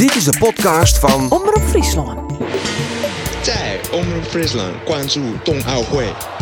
Dit is de podcast van Omroep Friesland. Zij, Omroep Friesland, Kwanzu, Tong Ao Hui.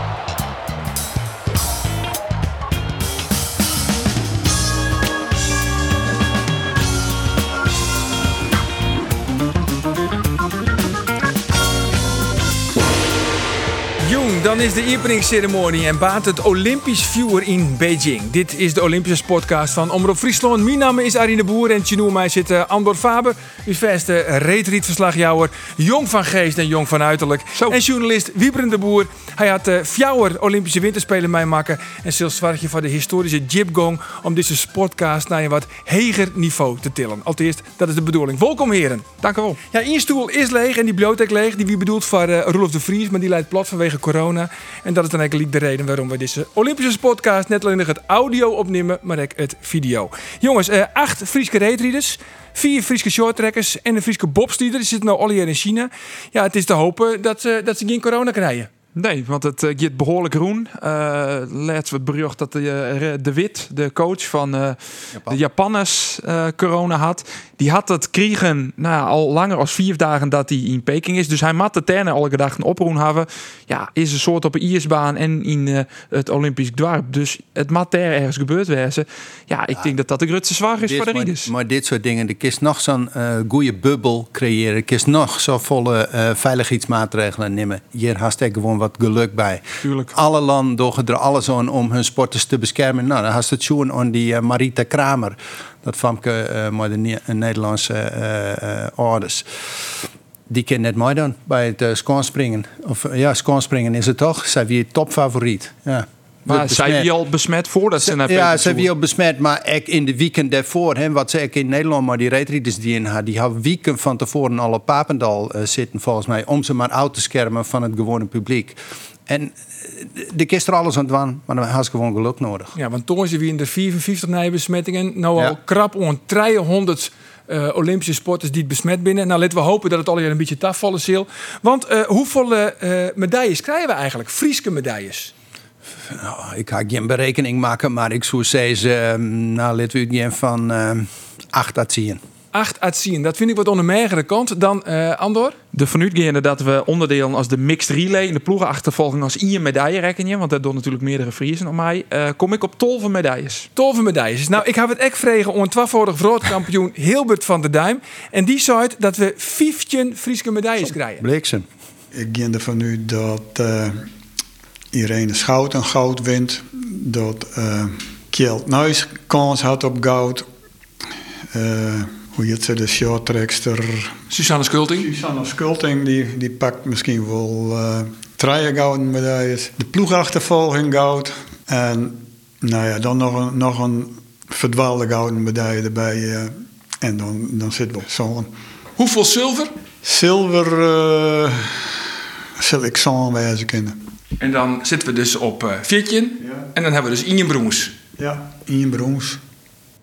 Dan is de openingsceremonie en baat het Olympisch vuur in Beijing. Dit is de Olympische Sportcast van Omroep Friesland. Mijn naam is Arine Boer en tegenover mij zit uh, Andor Faber, uw vaste reetrietverslagjouwer, Jong van Geest en Jong van Uiterlijk. En journalist Wiebren de Boer. Hij had uh, fjouwer Olympische Winterspelen meemaken en zelfs zwartje van de historische Jibgong om deze sportcast naar een wat heger niveau te tillen. Allereerst, dat is de bedoeling. Welkom heren. Dank u wel. Ja, één stoel is leeg en die bibliotheek leeg. Die wie bedoeld voor uh, Roelof de Vries, maar die leidt plat vanwege corona. En dat is dan eigenlijk de reden waarom we deze Olympische podcast net alleen nog het audio opnemen, maar ook het video. Jongens, uh, acht Frieske reetrieders, vier Frieske shorttrekkers en een bobstieder. Die zitten nou al hier in China. Ja, het is te hopen dat ze, dat ze geen corona krijgen. Nee, want het uh, gaat behoorlijk groen. Uh, laatst werd bericht dat de, uh, de Wit, de coach van Japan. de Japanners, corona had. Die had het kregen nou, al langer als vier dagen dat hij in Peking is. Dus hij mat de tenen alle gedachten oproen hebben. Ja, is een soort op een ijsbaan en in het Olympisch dorp. Dus het mat ergens gebeurd wezen. Ja, ik ja, denk dat dat de grootste zwaar is voor de rieders. Maar dit soort dingen, de kist nog zo'n goede bubbel creëren. Kist nog zo volle veiligheidsmaatregelen nemen. Hier haast ik gewoon wat geluk bij. Tuurlijk. Alle landen doen er alles aan om hun sporters te beschermen. Nou, dan had het zoen aan die uh, Marita Kramer. Dat famke uh, met de ne Nederlandse uh, orders. Die kan net mooi dan bij het uh. Of ja, skoonspringen is het toch? Zij wie topfavoriet. Ja. Maar zij wie al besmet voordat ze naar Ja, zij wie al besmet, maar ik in de weekend daarvoor, hè, wat zei ik in Nederland, maar die reetrieders die in had, die hadden weekend van tevoren al op Papendal uh, zitten, volgens mij, om ze maar uit te schermen van het gewone publiek. En de kist er alles aan het doen, maar dan had ze gewoon geluk nodig. Ja, want toen ze wie in de 54 nieuwe besmettingen, nou al ja. krap on 300 uh, Olympische sporters die het besmet binnen. Nou, laten we hopen dat het al een beetje tafvallen zal. Want uh, hoeveel uh, medailles krijgen we eigenlijk? Frieske medailles? Nou, ik ga geen berekening maken, maar ik zou zeggen, nou, laten we het van 8 à 10. 8 à 10. Dat vind ik wat ondermergere kant. Dan uh, Andor? De vanuitgaande dat we onderdelen als de mixed relay in de ploegenachtervolging als één medaille rekenen. Want dat doen natuurlijk meerdere Friesen op mij. Uh, kom ik op 12 medailles. 12 medailles. Nou, ik heb het echt vregen om een twaalfvoudig wereldkampioen Hilbert van der Duim. En die zei dat we 15 Friese medailles krijgen. Bliksem. Ik ga ervan uit dat uh, Irene Schouten goud wint. Dat uh, Kjeld Nuis kans had op goud. Uh, hoe heet ze, de shorttrekster... Susanne Skulting. Susanne Skulting, die, die pakt misschien wel uh, drie gouden medailles. De ploegachtervolging goud. En nou ja, dan nog een, nog een verdwaalde gouden medaille erbij. Uh, en dan, dan zit zo'n... Hoeveel zilver? Zilver uh, zal ik zo'n wijze kennen. En dan zitten we dus op eh, uh, Vietjen. Ja. En dan hebben we dus Injenbroens. Ja, Injenbroens.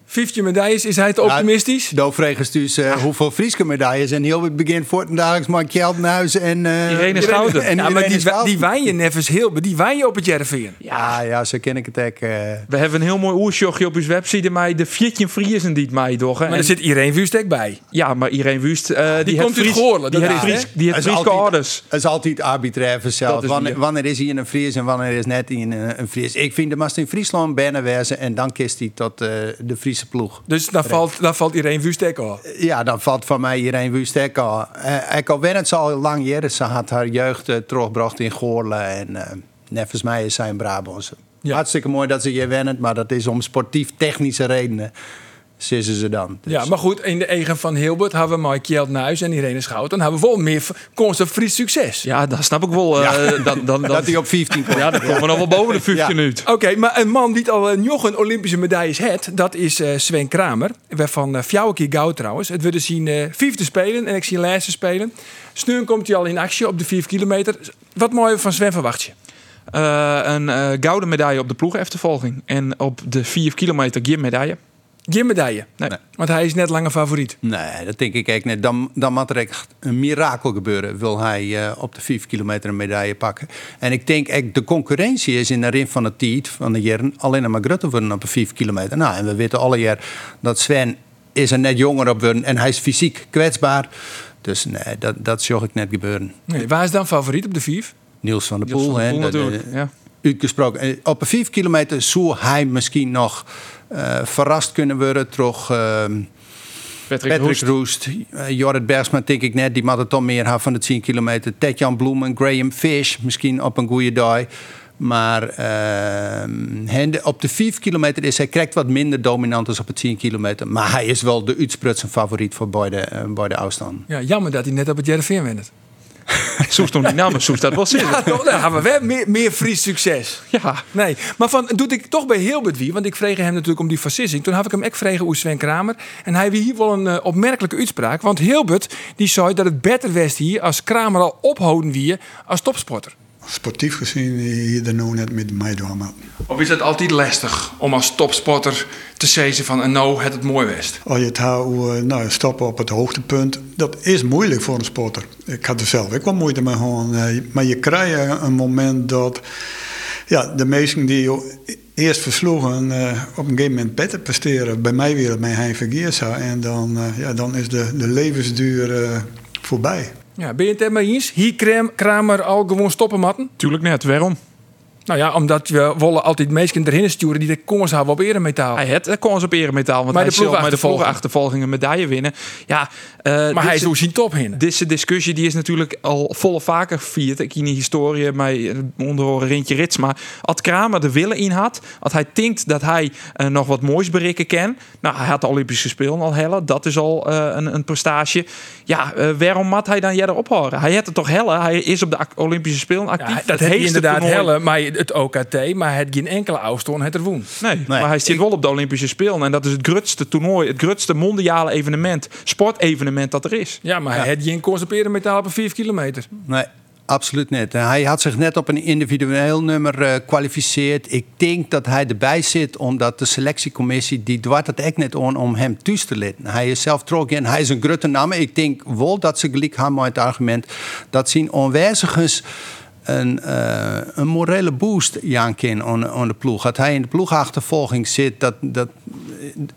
50 medailles, is hij te optimistisch? Ja, Doofregens dus hoeveel Frieske medailles. En heel het begin voortendags Mark Kjeldnuis en... Uh, eh, Irene Schouten. Maar die, die wijn je nevens heel... Die wijn je op het Jervingen. Ja, ja, zo ken ik het ook. Eh. We hebben een heel mooi oersjochje op uw website. Maar de Fietje Friesen die het mij toch. Maar en, er zit Irene Wust ook bij. Ja, maar Irene Wust... Eh, ah, die, komt uit Die, heeft Fries, die heeft Frieske. Het is altijd arbitrair vanzelf. Wanneer, wanneer, is in een Fries en wanneer is net in een, een Fries. Ik vind de mast in Friesland bijna. En dan kist hij tot de Fries Friese ploeg. Dus dan valt, dan valt iedereen Wustek al. Ja, dan valt van mij iedereen Wustek al. Uh, ik al het al lang jaren. Ze had haar jeugd uh, teruggebracht in Goorlen. En uh, nevens mij is zij een Brabantse. Ja. Hartstikke mooi dat ze hier wennen. Maar dat is om sportief-technische redenen. Sissen ze dan. Dus. Ja, maar goed, in de eigen van Hilbert hebben we Mike Kjeld Nuis en Irene Schout. Dan hebben we wel meer constant Fries succes. Ja, dat snap ik wel. Ja. Uh, dan, dan, dat hij op 15 komt. Ja, dan komen we nog wel boven de 15 ja. uit. Oké, okay, maar een man die al nog een Olympische medailles heeft, dat is uh, Sven Kramer. We van uh, Fjouweke goud trouwens. Het willen zien uh, vijfde spelen en ik zie laatste spelen. Sneun komt hij al in actie op de 5 kilometer. Wat mooi van Sven verwacht je? Uh, een uh, gouden medaille op de ploegeftervolging. En op de 4 kilometer geen medaille. Geen medaille. Nee. Want hij is net langer favoriet. Nee, dat denk ik eigenlijk net. Dan, dan moet er echt een mirakel gebeuren. Wil hij uh, op de 5 kilometer een medaille pakken. En ik denk echt de concurrentie is in de rin van het tijd van de jaren alleen maar groter worden op de 5 kilometer. Nou, en we weten alle jaar dat Sven is er net jonger op worden en hij is fysiek kwetsbaar. Dus nee, dat, dat zag ik net gebeuren. Nee, waar is dan favoriet op de vijf? Niels van der Poel, van hè, Poel natuurlijk, eh, ja. Uitgesproken. Eh, Op een 5 kilometer zou hij misschien nog eh, verrast kunnen worden door ehm, Patrick, Patrick Roest. Roest. Jorrit Bergsma denk ik net, die mag het toch meer hebben van de 10 kilometer. Tetjan Bloemen, Graham Fish, misschien op een goede dag. Maar ehm, hen- op de 5 kilometer is hij krijgt wat minder dominant als op de 10 kilometer. Maar hij is wel de uitsprutsen favoriet voor beide, eh, beide afstanden. Ja, jammer dat hij net op het Jereveen wint. Soest nog niet, nou, maar Soest dat wel zin. Ja, toch? Gaan we weer meer, meer Fries succes. Ja. Nee, maar van doet ik toch bij Hilbert wie, want ik vreeg hem natuurlijk om die fascisting. Toen heb ik hem ook vregen hoe Sven Kramer. En hij wie hier wel een eh, opmerkelijke uitspraak. Want Hilbert die zei dat het beter was hier als Kramer al ophouden wie als topsporter. Sportief gezien hier er nou net met mij door. Maar Of is het altijd lastig om als topsporter te zeggen van en nou het het mooi west? als je het houdt, nou, stoppen op het hoogtepunt, dat is moeilijk voor een sporter. Ik had er zelf ook wel moeite mee. Gewoon, eh, maar je krijgt een moment dat ja, de meesten die je eerst versloegen, eh, op een gegeven moment beter presteren. Bij mij weer met hij vergeet En dan, eh, ja, dan is de, de levensduur eh, voorbij. Ja, ben je het ermee eens? Hier Kram- Kramer al gewoon stoppen matten? Tuurlijk net, waarom? Nou ja, omdat we willen altijd mensen erin sturen die de kongens hebben op eremetaal. Hij had kans op eremetaal, want Maar hij de met de ploegachtervolging een medaille winnen. Ja, eh, maar hij is zien top heen. Deze discussie die is natuurlijk al volle vaker viert. Ik in die historie mij onderhoren Rintje Rits. Maar als Kramer de willen in had, als hij denkt dat hij eh, nog wat moois bereiken kan. Nou, hij had de Olympische Spelen al hellen. Dat is al eh, een, een prestatie. Ja, waarom moet hij dan jij ophouden? Hij had het toch hellen? Hij is op de Olympische Spelen actief. Ja, Het dat heeft inderdaad helle, maar het OKT, maar het geen enkele afstand het er woen. Nee, maar hij zit wel op de Olympische Spelen. En dat is het grootste toernooi, het grootste mondiale evenement, sportevenement dat er is. Ja, maar hij had geen kans op eremetaal op een 5 kilometer. Nee, absoluut niet. En Hij had zich net op een individueel nummer eh kwalificeerd. Ik denk dat hij erbij zit omdat de selectiecommissie... die dwart het echt net aan om hem thuis te laten. Hij is zelf trok en hij is een grote naam. Ik denk wel dat ze gelijk hebben met het argument... dat zijn onwijzigers een, eh, een morele boost Jan kan aan, aan de ploeg. Dat hij in de ploegachtervolging zit, dat, dat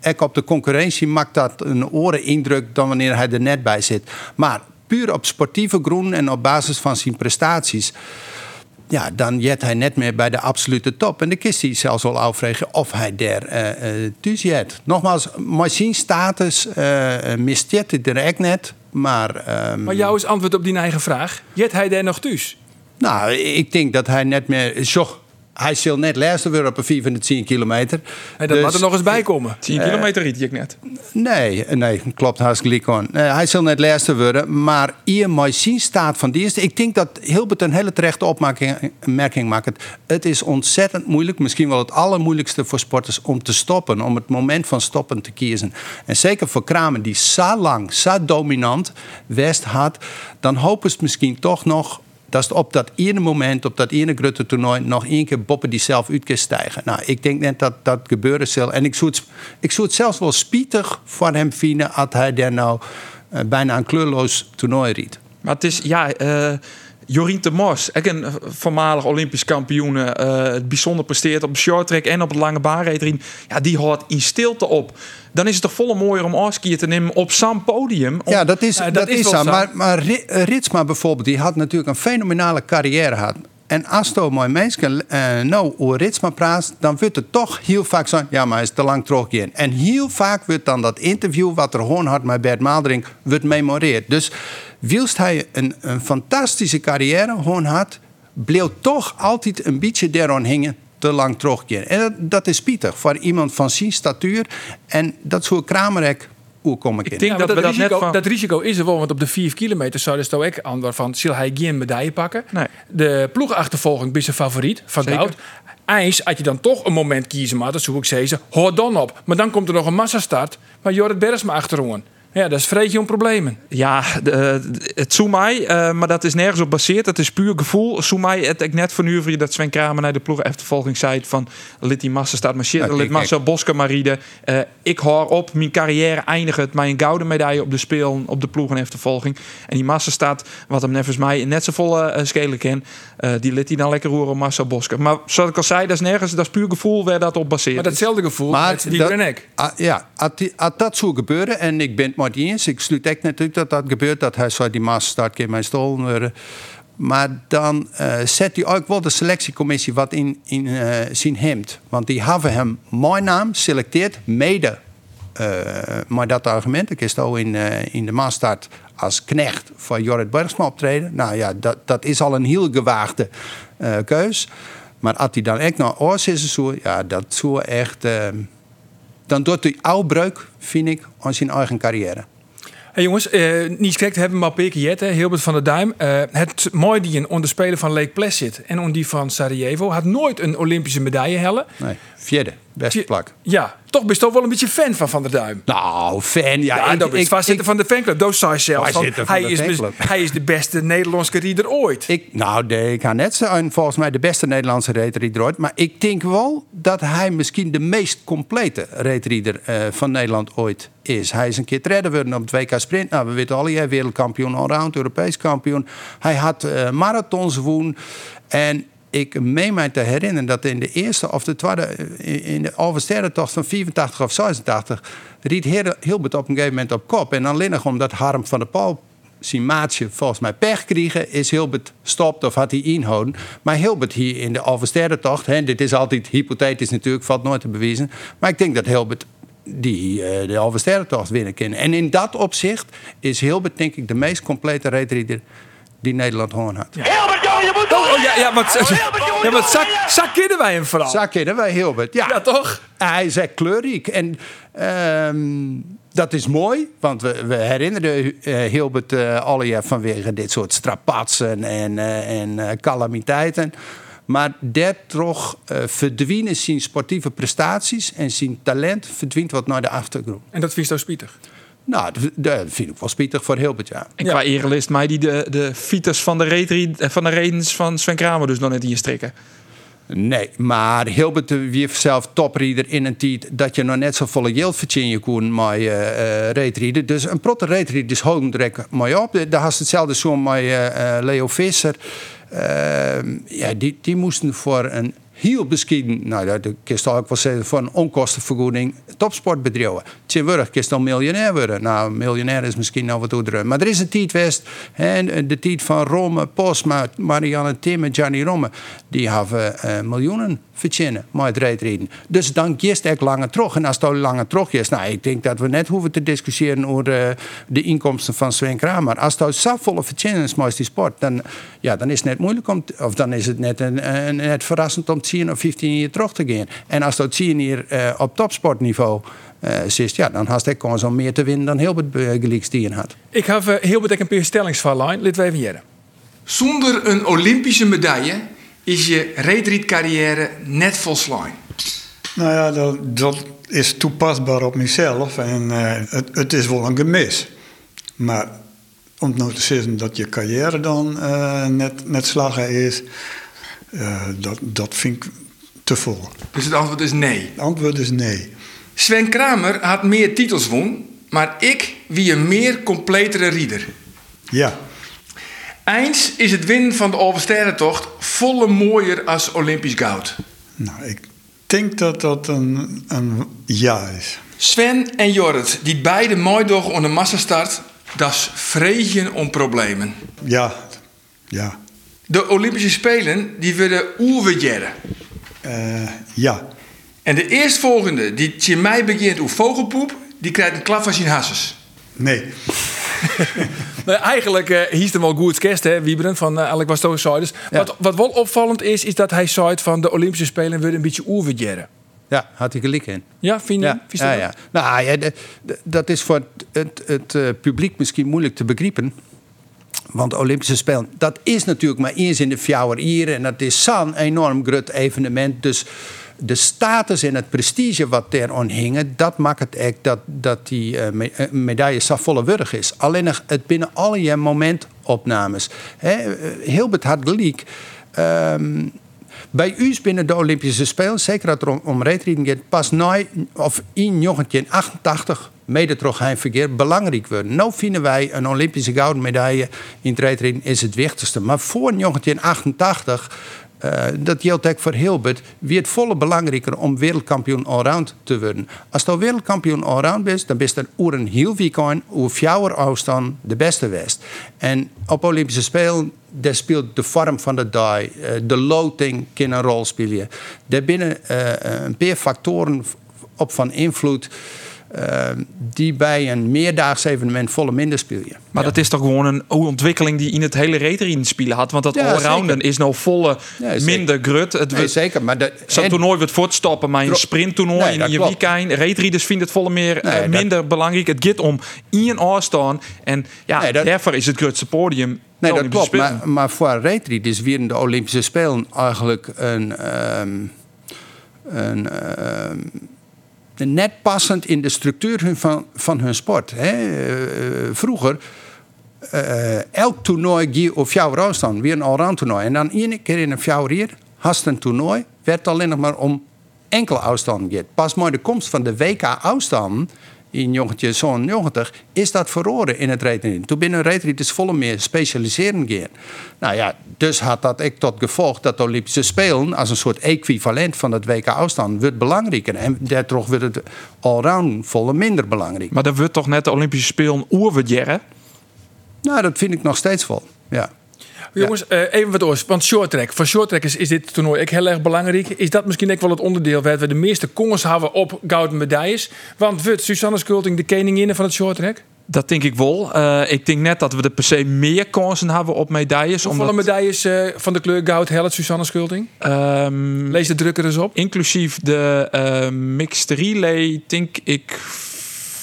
ook op de concurrentie maakt dat een oren indruk dan wanneer hij er net bij zit. Maar puur op sportieve groen en op basis van zijn prestaties. Ja, dan jet hij net meer bij de absolute top. En dan kiest hij zelfs wel afvregen of hij daar eh eh thuis jet. Nogmaals, zijn status eh mist er echt net. Maar, ehm, Maar jou is antwoord op die eigen vraag. Jet hij daar nog thuis? Nou, ik denk dat hij net meer. Zo, hij zal net laatste weer op een 410 kilometer. En dat Dus- moet er nog eens bij komen. 10 kilometer riet ik net. Nee, nee, klopt hartstikke aan. Eh, hij zal net laatste worden, maar hier zien staat van dienst. Ik denk dat Hilbert een hele terechte opmerking opmerking maakt. Het is ontzettend moeilijk, misschien wel het allermoeilijkste voor sporters om te stoppen, om het moment van stoppen te kiezen. En zeker voor Kramer die zo lang, zo dominant West had, dan hopen ze misschien toch nog dat op dat ene moment, op dat ene grote toernooi, nog één keer boppen die zelf uit stijgen. Nou, ik denk net dat dat gebeuren zal. En ik zou het, ik zou zelfs wel spietig voor hem vinden als hij daar nou eh, bijna een kleurloos toernooi riet. Maar het is, ja, eh Jorien de Mos, ook een voormalig Olympisch kampioen, eh, het bijzonder presteert op de shorttrack en op het lange baanredring. Ja, die hoort in stilte op. Dan is het toch volle mooier om afskiën te nemen op zo'n podium. Om- Ja, dat is, Ja, dat dat is zo. Maar, maar eh, Ritsma bijvoorbeeld, die had natuurlijk een fenomenale carrière gehad. En als je mooi mensen eh, nou over Ritsma praat, dan wordt het toch heel vaak zo... ja, maar hij is te lang teruggegaan. En heel vaak wordt dan dat interview wat er gewoon had met Bert Maaldering... wordt memoreerd. Dus wilst hij een, een fantastische carrière gewoon had... bleef toch altijd een beetje daaraan hingen te lang teruggaan. En dat, dat is spietig voor iemand van zijn statuur. En dat zou Kramer ook hoe kom ik in. Ik denk Ja, dat we dat risico, net van... dat risico is er wel, want op de 4 kilometer zou dus toch ook antwoord van... zal hij geen medaille pakken? Nee. De ploegachtervolging is zijn favoriet, van. IJs, als je dan toch een moment kiezen maar dat zoek ik zeggen, hoor dan op. Maar dan komt er nog een massastart, maar Jorrit Bergsma achterom. Ja, dat is vreetje om problemen. Ja, de, de- het Soemai, eh maar dat is nergens op gebaseerd. Dat is puur gevoel. Soemai, het ik net van u over je dat Sven Kramer naar de ploeg eftervolging zei van lid die massa staat lid ik- Marcel Bosker Maride. Eh, ik hoor op, mijn carrière eindigt met een gouden medaille op de spelen op de ploeg en die massa staat, wat hem nevens mij net zo volle uh, schelen kan, eh, die lid die dan lekker roeren op Marcel Bosker. Maar zoals ik al zei, dat is nergens, dat is puur gevoel waar dat op baseert. Maar datzelfde gevoel met die dat- en ik. ah, ja, als, die- dat zou gebeuren, en ik ben het je eens, ik sluit echt natuurlijk dat dat gebeurt, dat hij zo die massa staat, keer mijn stoel worden. Maar dan eh, zet hij ook wel de selectiecommissie wat in, in eh, zijn hemd. Want die hebben hem mijn naam selecteerd, mede. eh, maar dat argument, ik is al in, in de maastart als knecht van Jorrit Bergsma optreden. Nou ja, dat, dat is al een heel gewaagde eh, keus. Maar als hij dan echt naar oors is, zo, ja, dat zou echt. eh, dan doet hij afbreuk, vind ik, aan zijn eigen carrière. Hey jongens, eh niet gek hebben maar Peke Jet, hè, Hilbert van der Duim. Eh, het mooie die onder de speler van Lake Placid en onder die van Sarajevo had nooit een Olympische medaille hellen. Nee, vierde, beste Vier- plak. Ja, toch best toch wel een beetje fan van Van der Duim. Nou, fan, ja. Ja, ik- dat is ik- van de fanclub. Dat zei zelf. van, Voorzitter van hij, is, hij de beste Nederlandse rieder ooit. Ik, nou, nee, ik ga net zijn volgens mij de beste Nederlandse reetrieder ooit. Maar ik denk wel dat hij misschien de meest complete reetrieder eh, van Nederland ooit is. Hij is een keer redden worden op het WK Sprint. Nou, we weten al, hij wereldkampioen allround, Europees kampioen. Hij had eh, marathons. En ik meen mij te herinneren dat in de eerste of de tweede, eh, in de oversterrentocht van 84 of 86, riet Hilbert op een gegeven moment op kop. En alleen nog omdat Harm van der Paal zijn maatje volgens mij pech kregen, is Hilbert stopt of had hij inhouden. Maar Hilbert hier in de Alversterrentocht, hè, dit is altijd hypothetisch natuurlijk, valt nooit te bewijzen. Maar ik denk dat Hilbert die eh, de Alversterrentocht winnen kan. En in dat opzicht is Hilbert denk ik de meest complete reetrieder die Nederland gewoon had. Oh, oh, ja, ja, zak, zak kennen wij hem vooral. Zak kennen wij Hilbert. Ja, Ja, toch? Hij is echt kleurrijk. En ehm, dat is mooi, want we, we herinneren eh, Hilbert eh alle jaar vanwege dit soort strapatsen en, eh, en eh, calamiteiten. Maar dat toch eh verdwijnen zijn sportieve prestaties en zijn talent verdwijnt wat naar de achtergrond. En dat vind je zo spietig. Nou, dat, vind ik wel spietig voor Hilbert, ja. En qua erelist mij die de, de fieters van de, retri- eh, van de redens van Sven Kramer dus nog net hier strikken. Nee, maar Hilbert wie zelf topreader in een tijd dat je nog net zo volle geld verdienen kon met uh, reetrieden. Dus een protte reetrieder is hoog direct mooi op. Daar had hetzelfde zo met uh, Leo Visser. Uh, ja, die, die moesten voor een heel bescheiden, nou dat kun je ook wel zeggen, voor een onkostenvergoeding topsportbedrijven. Tegenwoordig kun dan miljonair worden. Nou, miljonair is misschien nog wat ouderen. Maar er is een tijd geweest, hè, de tijd van Rome, Postma, Marianne Tim Gianni Romme, die hebben uh, miljoenen verdienen met het rijden. Dus dan kiest ik langer terug. En als het langer terug is, nou, ik denk dat we net hoeven te discussiëren over uh, de inkomsten van Sven Kramer. Als het zo volle verdienen is die sport, dan, ja, dan is het net moeilijk om, te, of dan is het net, een, een, net verrassend om 10 of 15 jaar terug te gaan. En als dat 10 jaar uh, op topsportniveau uh, zit, ja, dan had ik kans om meer te winnen dan Hilbert Gelieks die had. Ik heb uh, Hilbert een paar stellingsverlijn. Laten we even jaren. Zonder een Olympische medaille is je reetrietcarrière net volslaan. Nou ja, dat, dat is toepasbaar op mezelf en uh, het, het, is wel een gemis. Maar om nou te zeggen dat je carrière dan uh, net, net slagen is, uh, dat, dat vind ik te vol. Dus het antwoord is nee? Het antwoord is nee. Sven Kramer had meer titels won, maar ik wie een meer completere rieder. Ja. Eens is het winnen van de Alversterrentocht volle mooier als Olympisch goud. Nou, ik denk dat dat een, een ja is. Sven en Jorrit, die beide mooi door onder massastart, dat is vrezen om problemen. Ja, ja. De Olympische Spelen, die werden oerwedjeren. Uh, ja. En de eerstvolgende, die in mei begint vogelpoep, die krijgt een klap van zijn hasses. Nee. nou, eigenlijk uh, hiest hem wel goed kerst, hè, Wieberen, van uh, Alec was dus. Ja. Wat, wat wel opvallend is, is dat hij zei van de Olympische Spelen worden een beetje oerwedjeren. Ja, had hij gelijk in. Ja, vind je? Ja, ja, ja. Nou, ja, de, de, dat is voor het, het, het uh, publiek misschien moeilijk te begrijpen. Want de Olympische Spelen, dat is natuurlijk maar eens in de vier jaar. En dat is zo'n enorm groot evenement. Dus de status en het prestige wat daaraan hingen, dat maakt het echt dat, dat die me, uh, medaille zo volledig is. Alleen het binnen alle je momentopnames. Hilbert had gelijk. Um, bij u binnen de Olympische Spelen, zeker dat er om, om gaat, pas na of in 1988 mede toch hij verkeer belangrijk worden. Nou vinden wij een Olympische gouden medaille in het is het wichtigste. Maar voor 1988 uh, dat geldt ook voor Hilbert. Wie het volle belangrijker om wereldkampioen allround te worden. Als je wereldkampioen allround bent, dan ben je oer een heel weekend, hoe fjouwer afstand de beste west. En op Olympische Spelen, daar speelt de vorm van de dag, uh, de loting kan een rol spelen. Daar binnen uh, een paar factoren op van invloed. Uh, die bij een meerdaags evenement volle minder speel je. Maar ja. dat is toch gewoon een ontwikkeling die in het hele reetriden spelen had. Want dat ja, allrounden is nou volle ja, minder grut. Het nee, zeker. Maar dat zo'n toernooi wordt voortstoppen, maar een sprinttoernooi nee, in je klopt. weekend. Reetriders vinden het volle meer nee, uh, minder dat... belangrijk. Het gaat om in afstand. En ja, dat... daarvoor is het grootste podium. Nee, dat klopt. Maar, maar voor reetriders weer de Olympische Spelen eigenlijk een. Um, een um, net passend in de structuur van, van hun sport. Hè. Uh, vroeger, uh, elk toernooi ging op jouw afstand, weer een allround toernooi. En dan één keer in een jouw jaar, had een toernooi, werd alleen nog maar om enkele afstanden gaat. Pas maar de komst van de WK afstand in jongetje zo'n 90 is dat verloren in het reetrijden. Toen binnen reetrijden is volle meer specialiseren gaan. Nou ja, dus had dat ik tot gevolg dat de Olympische Spelen als een soort equivalent van het WK afstand wordt belangrijker. En daardoor wordt het allround volle minder belangrijk. Maar dan wordt toch net de Olympische Spelen oerwerdjeren? Nou, dat vind ik nog steeds vol. Ja. Jongens, ja. uh, even wat oors. Want short track. Voor short track is, is dit toernooi ook heel erg belangrijk. Is dat misschien ook wel het onderdeel waar we de meeste kongens hebben op gouden medailles? Want wordt Susanne Skulting de koningin van het short track? Dat denk ik wel. Uh, ik denk net dat we er per se meer kansen hebben op medailles. Hoeveel omdat... medailles uh, van de kleur goud helpt Susanne Skulting? Um, Lees de drukker eens op. Inclusief de mixed relay, denk ik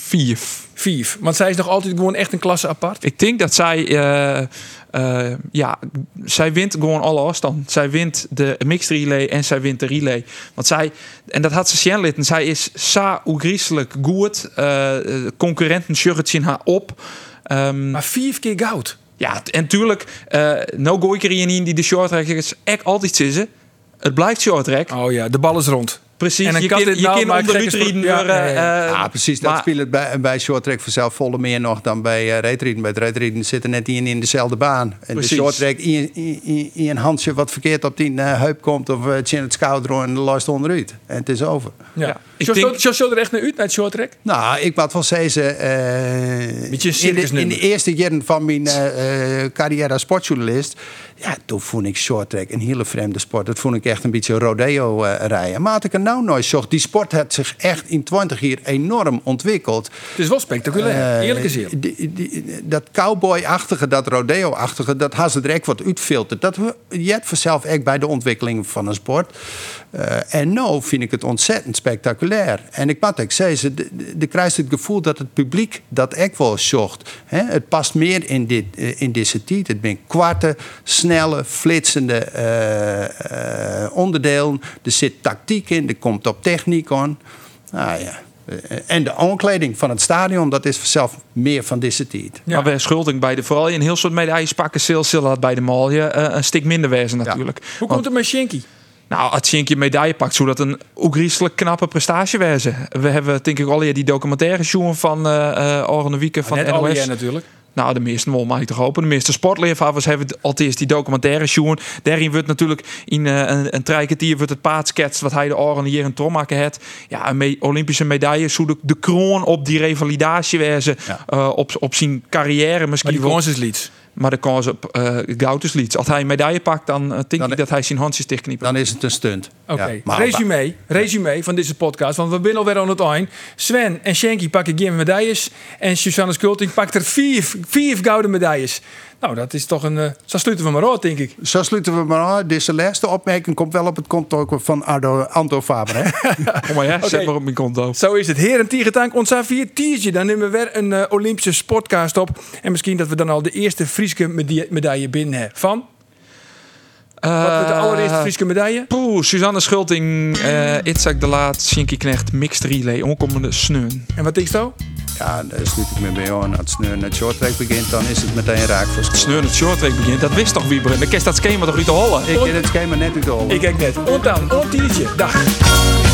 vier. Vier. Want zij is nog altijd gewoon echt een klasse apart. Ik denk dat zij uh, ja, zij wint gewoon alle afstand. Zij wint de mixed relay en zij wint de relay. Want zij, en dat had ze zien en zij is zo griezelig goed. Uh, concurrenten shirtje haar op. Um, maar vier keer goud. Ja, en tuurlijk, uh, no gooi in die de short track is echt altijd zitten. Het blijft short track. Oh ja, de bal is rond. Precies, en je, kan, je nou, kind onder Lutriden ja, ja, ja. Uh, ja, precies. Dat speelt bij, bij short track vanzelf volle meer nog dan bij uh, reetriden. Bij het reetriden zitten net in, in dezelfde baan. En precies. de short track in, in, in, een handje wat verkeerd op die uh, heup komt of uh, chin het schouder en de last onderuit. En het is over. Ja. ja. Ik denk... Zo, zo er echt naar uit, naar het short track? Nou, ik wat wel zeggen... Uh, in, de, in de eerste jaren van mijn carrière als sportjournalist... Ja, toen vond ik short track een hele vreemde sport. Dat vond ik echt een beetje rodeo rijden. Maar ik nou nooit zocht. Die sport heeft zich echt in 20 jaar enorm ontwikkeld. Het is wel spectaculair, uh, eerlijk gezegd. Dat cowboy-achtige, dat rodeo-achtige, dat had ze er echt wat uitfilterd. Dat je hebt vanzelf echt bij de ontwikkeling van een sport. Uh, en nu vind ik het ontzettend spectaculair. En ik moet ik zeggen, de krijgt het gevoel dat het publiek dat echt wel zocht. He, het past meer in, dit, uh, in deze tijd. Het zijn kwarte, snelle, flitsende uh, onderdelen. Er zit tactiek in, er komt op techniek aan. Nou ja. En de aankleding van het stadion, dat is zelf meer van deze tijd. Ja. Maar bij Schulding bij de, vooral in heel soort medailles pakken, Sil had bij de Malje een stuk minder wezen natuurlijk. Ja. Hoe komt het met Shinky? Nou, als je een medaille pakt, zou dat een oegrieselijk knappe prestatie wezen. We hebben denk ik al die documentaire van uh, uh, Orne Wieken van Net NOS. natuurlijk. Nou, de meeste wel mag ik toch hopen. De meeste sportleervaders hebben altijd die documentaire zien. Daarin wordt natuurlijk in uh, een, een wordt het paard wat hij de oren hier in Tromaken heeft. Ja, een me Olympische medaille zou de, de kroon op die revalidatie. Ja. Uh, op, op zijn carrière misschien. Maar die is maar de kans op uh, goud is lieds. Als hij een medaille pakt, dan uh, denk dan ik dat hij zijn handjes dichtknipt. Dan is het een stunt. Oké, okay. ja, resume, resume van deze podcast. Want we zijn alweer aan het eind. Sven en Shanky pakken geen medailles. En Susanne Skulting pakt er vier, vier gouden medailles. Nou, dat is toch een. Uh, zo sluiten we maar aan, denk ik. Zo sluiten we maar aan. Deze laatste opmerking komt wel op het konto van Ardo, Anto Faber. Hè? oh, maar ja, okay. zet maar op mijn konto. Zo is het. Heren, Tiegetank, ons vier tiertje. Dan nemen we weer een uh, Olympische sportcast op. En misschien dat we dan al de eerste Frieske medaille binnen hebben. Van? Wat is de allereerste Friese medaille? Poeh, Suzanne Schulting, uh, Itzak de Laat, Shinky Knecht, Mixed Relay, onkomende sneun. En wat is dat? Ja, daar sluit ik me bij aan. Als het het shorttrack begint, dan is het meteen raak voor school. Sneur het shorttrack begint, dat wist toch Wieber? Dan kerst dat schema toch uit de hollen? Ik ken het schema net uit de hollen. Ik kijk net. Ontaan, ontiertje. Dag.